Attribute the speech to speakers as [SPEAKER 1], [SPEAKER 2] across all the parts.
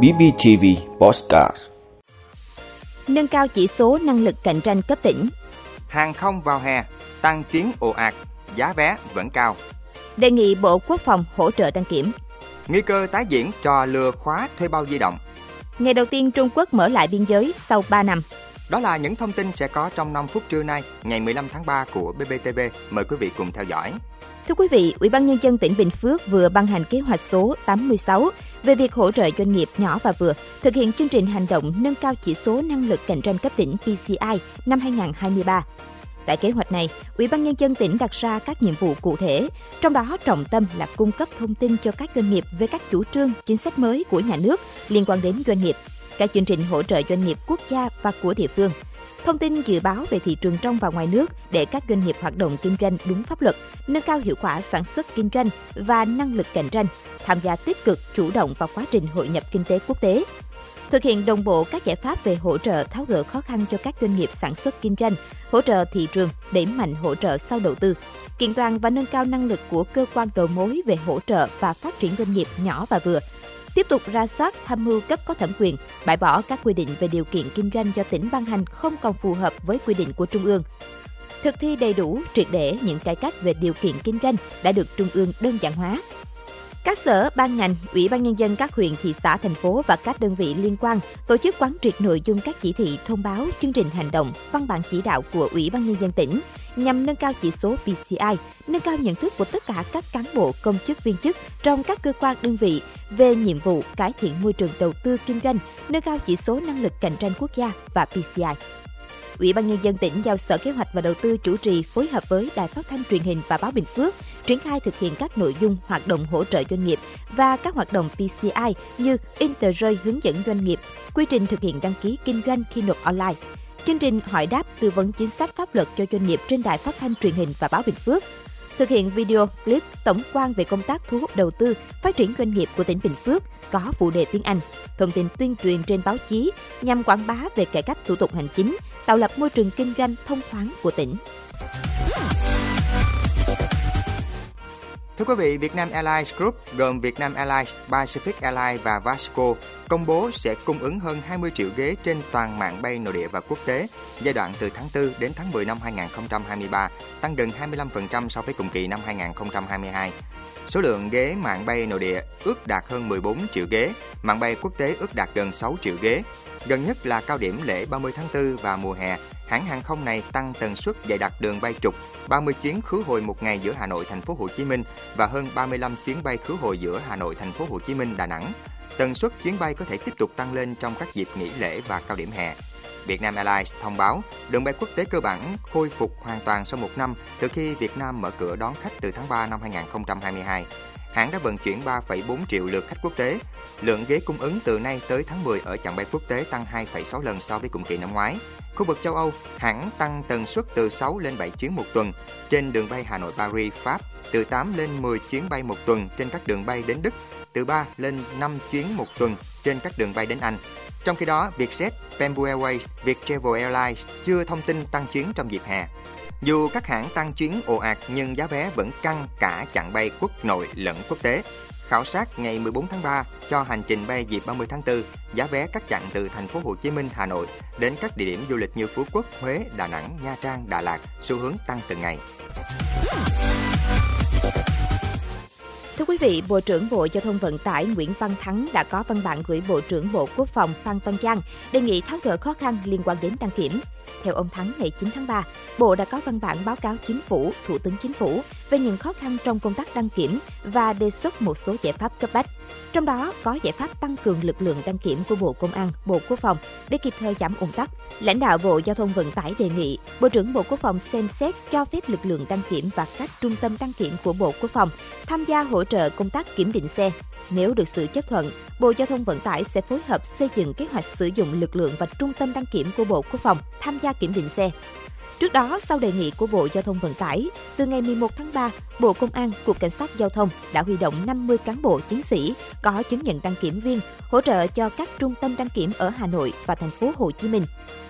[SPEAKER 1] BBTV Postcard
[SPEAKER 2] Nâng cao chỉ số năng lực cạnh tranh cấp tỉnh.
[SPEAKER 3] Hàng không vào hè, tăng chuyến ồ ạt, giá vé vẫn cao.
[SPEAKER 2] Đề nghị Bộ Quốc phòng hỗ trợ đăng kiểm.
[SPEAKER 3] Nguy cơ tái diễn trò lừa khóa thuê bao di động.
[SPEAKER 2] Ngày đầu tiên Trung Quốc mở lại biên giới sau 3 năm.
[SPEAKER 3] Đó là những thông tin sẽ có trong 5 phút trưa nay, ngày 15 tháng 3 của BBTV. Mời quý vị cùng theo dõi.
[SPEAKER 2] Thưa quý vị, Ủy ban nhân dân tỉnh Bình Phước vừa ban hành kế hoạch số 86 về việc hỗ trợ doanh nghiệp nhỏ và vừa thực hiện chương trình hành động nâng cao chỉ số năng lực cạnh tranh cấp tỉnh PCI năm 2023. Tại kế hoạch này, Ủy ban nhân dân tỉnh đặt ra các nhiệm vụ cụ thể, trong đó trọng tâm là cung cấp thông tin cho các doanh nghiệp về các chủ trương, chính sách mới của nhà nước liên quan đến doanh nghiệp, các chương trình hỗ trợ doanh nghiệp quốc gia và của địa phương. Thông tin dự báo về thị trường trong và ngoài nước để các doanh nghiệp hoạt động kinh doanh đúng pháp luật, nâng cao hiệu quả sản xuất kinh doanh và năng lực cạnh tranh, tham gia tích cực, chủ động vào quá trình hội nhập kinh tế quốc tế. Thực hiện đồng bộ các giải pháp về hỗ trợ tháo gỡ khó khăn cho các doanh nghiệp sản xuất kinh doanh, hỗ trợ thị trường, đẩy mạnh hỗ trợ sau đầu tư, kiện toàn và nâng cao năng lực của cơ quan đầu mối về hỗ trợ và phát triển doanh nghiệp nhỏ và vừa, tiếp tục ra soát tham mưu cấp có thẩm quyền, bãi bỏ các quy định về điều kiện kinh doanh do tỉnh ban hành không còn phù hợp với quy định của Trung ương. Thực thi đầy đủ, triệt để những cải cách về điều kiện kinh doanh đã được Trung ương đơn giản hóa. Các sở, ban ngành, ủy ban nhân dân các huyện, thị xã, thành phố và các đơn vị liên quan tổ chức quán triệt nội dung các chỉ thị, thông báo, chương trình hành động, văn bản chỉ đạo của ủy ban nhân dân tỉnh nhằm nâng cao chỉ số PCI, nâng cao nhận thức của tất cả các cán bộ, công chức, viên chức trong các cơ quan đơn vị về nhiệm vụ cải thiện môi trường đầu tư kinh doanh, nâng cao chỉ số năng lực cạnh tranh quốc gia và PCI. Ủy ban nhân dân tỉnh giao Sở Kế hoạch và Đầu tư chủ trì phối hợp với Đài Phát thanh Truyền hình và Báo Bình Phước triển khai thực hiện các nội dung hoạt động hỗ trợ doanh nghiệp và các hoạt động PCI như in tờ rơi hướng dẫn doanh nghiệp, quy trình thực hiện đăng ký kinh doanh khi nộp online, chương trình hỏi đáp tư vấn chính sách pháp luật cho doanh nghiệp trên Đài Phát thanh Truyền hình và Báo Bình Phước, thực hiện video clip tổng quan về công tác thu hút đầu tư, phát triển doanh nghiệp của tỉnh Bình Phước có phụ đề tiếng Anh, thông tin tuyên truyền trên báo chí nhằm quảng bá về cải cách thủ tục hành chính, tạo lập môi trường kinh doanh thông thoáng của tỉnh.
[SPEAKER 3] Thưa quý vị, Vietnam Airlines Group gồm Vietnam Airlines, Pacific Airlines và Vasco công bố sẽ cung ứng hơn 20 triệu ghế trên toàn mạng bay nội địa và quốc tế giai đoạn từ tháng 4 đến tháng 10 năm 2023, tăng gần 25% so với cùng kỳ năm 2022. Số lượng ghế mạng bay nội địa ước đạt hơn 14 triệu ghế, mạng bay quốc tế ước đạt gần 6 triệu ghế. Gần nhất là cao điểm lễ 30 tháng 4 và mùa hè, hãng hàng không này tăng tần suất dày đặc đường bay trục, 30 chuyến khứ hồi một ngày giữa Hà Nội thành phố Hồ Chí Minh và hơn 35 chuyến bay khứ hồi giữa Hà Nội thành phố Hồ Chí Minh Đà Nẵng. Tần suất chuyến bay có thể tiếp tục tăng lên trong các dịp nghỉ lễ và cao điểm hè. Vietnam Airlines thông báo đường bay quốc tế cơ bản khôi phục hoàn toàn sau một năm từ khi Việt Nam mở cửa đón khách từ tháng 3 năm 2022. Hãng đã vận chuyển 3,4 triệu lượt khách quốc tế. Lượng ghế cung ứng từ nay tới tháng 10 ở chặng bay quốc tế tăng 2,6 lần so với cùng kỳ năm ngoái. Khu vực châu Âu, hãng tăng tần suất từ 6 lên 7 chuyến một tuần trên đường bay Hà Nội Paris Pháp, từ 8 lên 10 chuyến bay một tuần trên các đường bay đến Đức, từ 3 lên 5 chuyến một tuần trên các đường bay đến Anh. Trong khi đó, Vietjet, Bamboo Airways, Viettravel Airlines chưa thông tin tăng chuyến trong dịp hè. Dù các hãng tăng chuyến ồ ạt nhưng giá vé vẫn căng cả chặng bay quốc nội lẫn quốc tế. Khảo sát ngày 14 tháng 3 cho hành trình bay dịp 30 tháng 4, giá vé các chặng từ thành phố Hồ Chí Minh, Hà Nội đến các địa điểm du lịch như Phú Quốc, Huế, Đà Nẵng, Nha Trang, Đà Lạt xu hướng tăng từng ngày.
[SPEAKER 2] Thưa quý vị, Bộ trưởng Bộ Giao thông Vận tải Nguyễn Văn Thắng đã có văn bản gửi Bộ trưởng Bộ Quốc phòng Phan Văn Giang đề nghị tháo gỡ khó khăn liên quan đến đăng kiểm. Theo ông Thắng, ngày 9 tháng 3, Bộ đã có văn bản báo cáo Chính phủ, Thủ tướng Chính phủ về những khó khăn trong công tác đăng kiểm và đề xuất một số giải pháp cấp bách. Trong đó có giải pháp tăng cường lực lượng đăng kiểm của Bộ Công an, Bộ Quốc phòng để kịp thời giảm ủng tắc. Lãnh đạo Bộ Giao thông Vận tải đề nghị Bộ trưởng Bộ Quốc phòng xem xét cho phép lực lượng đăng kiểm và các trung tâm đăng kiểm của Bộ Quốc phòng tham gia hỗ trợ công tác kiểm định xe. Nếu được sự chấp thuận, Bộ Giao thông Vận tải sẽ phối hợp xây dựng kế hoạch sử dụng lực lượng và trung tâm đăng kiểm của Bộ Quốc phòng tham tham gia kiểm định xe. Trước đó, sau đề nghị của Bộ Giao thông Vận tải, từ ngày 11 tháng 3, Bộ Công an, Cục Cảnh sát Giao thông đã huy động 50 cán bộ chiến sĩ có chứng nhận đăng kiểm viên hỗ trợ cho các trung tâm đăng kiểm ở Hà Nội và thành phố Hồ Chí Minh.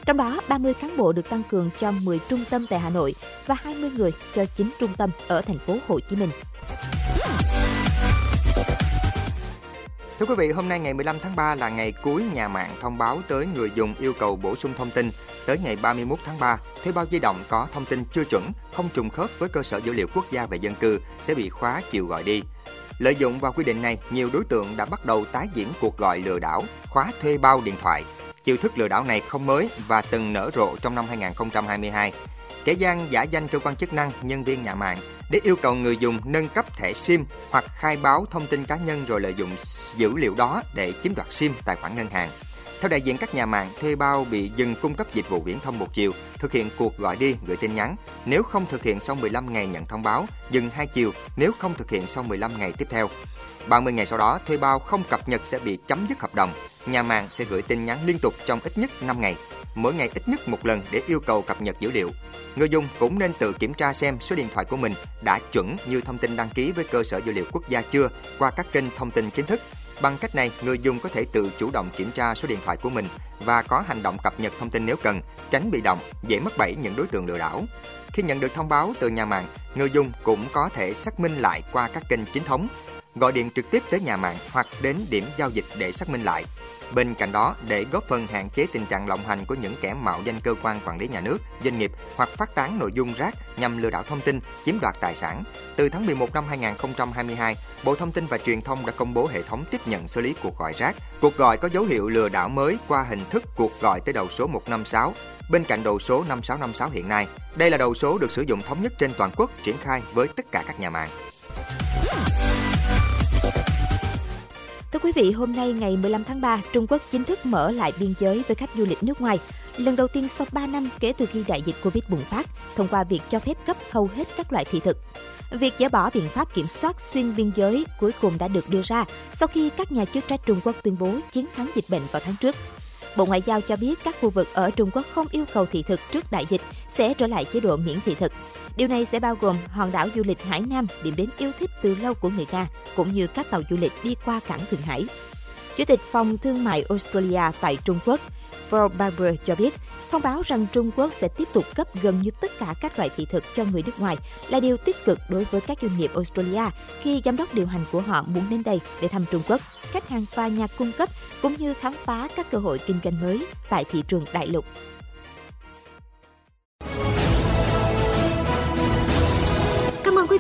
[SPEAKER 2] Trong đó, 30 cán bộ được tăng cường cho 10 trung tâm tại Hà Nội và 20 người cho 9 trung tâm ở thành phố Hồ Chí Minh.
[SPEAKER 3] Thưa quý vị, hôm nay ngày 15 tháng 3 là ngày cuối nhà mạng thông báo tới người dùng yêu cầu bổ sung thông tin. Tới ngày 31 tháng 3, thuê bao di động có thông tin chưa chuẩn, không trùng khớp với cơ sở dữ liệu quốc gia về dân cư sẽ bị khóa chiều gọi đi. Lợi dụng vào quy định này, nhiều đối tượng đã bắt đầu tái diễn cuộc gọi lừa đảo, khóa thuê bao điện thoại. Chiêu thức lừa đảo này không mới và từng nở rộ trong năm 2022. Kẻ gian giả danh cơ quan chức năng, nhân viên nhà mạng để yêu cầu người dùng nâng cấp thẻ SIM hoặc khai báo thông tin cá nhân rồi lợi dụng dữ liệu đó để chiếm đoạt SIM tài khoản ngân hàng. Theo đại diện các nhà mạng, thuê bao bị dừng cung cấp dịch vụ viễn thông một chiều, thực hiện cuộc gọi đi, gửi tin nhắn. Nếu không thực hiện sau 15 ngày nhận thông báo, dừng hai chiều nếu không thực hiện sau 15 ngày tiếp theo. 30 ngày sau đó, thuê bao không cập nhật sẽ bị chấm dứt hợp đồng. Nhà mạng sẽ gửi tin nhắn liên tục trong ít nhất 5 ngày, mỗi ngày ít nhất một lần để yêu cầu cập nhật dữ liệu. Người dùng cũng nên tự kiểm tra xem số điện thoại của mình đã chuẩn như thông tin đăng ký với cơ sở dữ liệu quốc gia chưa qua các kênh thông tin chính thức. Bằng cách này, người dùng có thể tự chủ động kiểm tra số điện thoại của mình và có hành động cập nhật thông tin nếu cần, tránh bị động, dễ mắc bẫy những đối tượng lừa đảo. Khi nhận được thông báo từ nhà mạng, người dùng cũng có thể xác minh lại qua các kênh chính thống gọi điện trực tiếp tới nhà mạng hoặc đến điểm giao dịch để xác minh lại. Bên cạnh đó, để góp phần hạn chế tình trạng lộng hành của những kẻ mạo danh cơ quan quản lý nhà nước, doanh nghiệp hoặc phát tán nội dung rác nhằm lừa đảo thông tin, chiếm đoạt tài sản, từ tháng 11 năm 2022, Bộ Thông tin và Truyền thông đã công bố hệ thống tiếp nhận xử lý cuộc gọi rác. Cuộc gọi có dấu hiệu lừa đảo mới qua hình thức cuộc gọi tới đầu số 156 bên cạnh đầu số 5656 hiện nay. Đây là đầu số được sử dụng thống nhất trên toàn quốc triển khai với tất cả các nhà mạng.
[SPEAKER 2] Thưa quý vị, hôm nay ngày 15 tháng 3, Trung Quốc chính thức mở lại biên giới với khách du lịch nước ngoài. Lần đầu tiên sau 3 năm kể từ khi đại dịch Covid bùng phát, thông qua việc cho phép cấp hầu hết các loại thị thực. Việc dỡ bỏ biện pháp kiểm soát xuyên biên giới cuối cùng đã được đưa ra sau khi các nhà chức trách Trung Quốc tuyên bố chiến thắng dịch bệnh vào tháng trước. Bộ Ngoại giao cho biết các khu vực ở Trung Quốc không yêu cầu thị thực trước đại dịch sẽ trở lại chế độ miễn thị thực. Điều này sẽ bao gồm hòn đảo du lịch Hải Nam, điểm đến yêu thích từ lâu của người Nga, cũng như các tàu du lịch đi qua cảng Thượng Hải. Chủ tịch Phòng Thương mại Australia tại Trung Quốc, Paul Barber cho biết, thông báo rằng Trung Quốc sẽ tiếp tục cấp gần như tất cả các loại thị thực cho người nước ngoài là điều tích cực đối với các doanh nghiệp Australia khi giám đốc điều hành của họ muốn đến đây để thăm Trung Quốc, khách hàng và nhà cung cấp cũng như khám phá các cơ hội kinh doanh mới tại thị trường đại lục.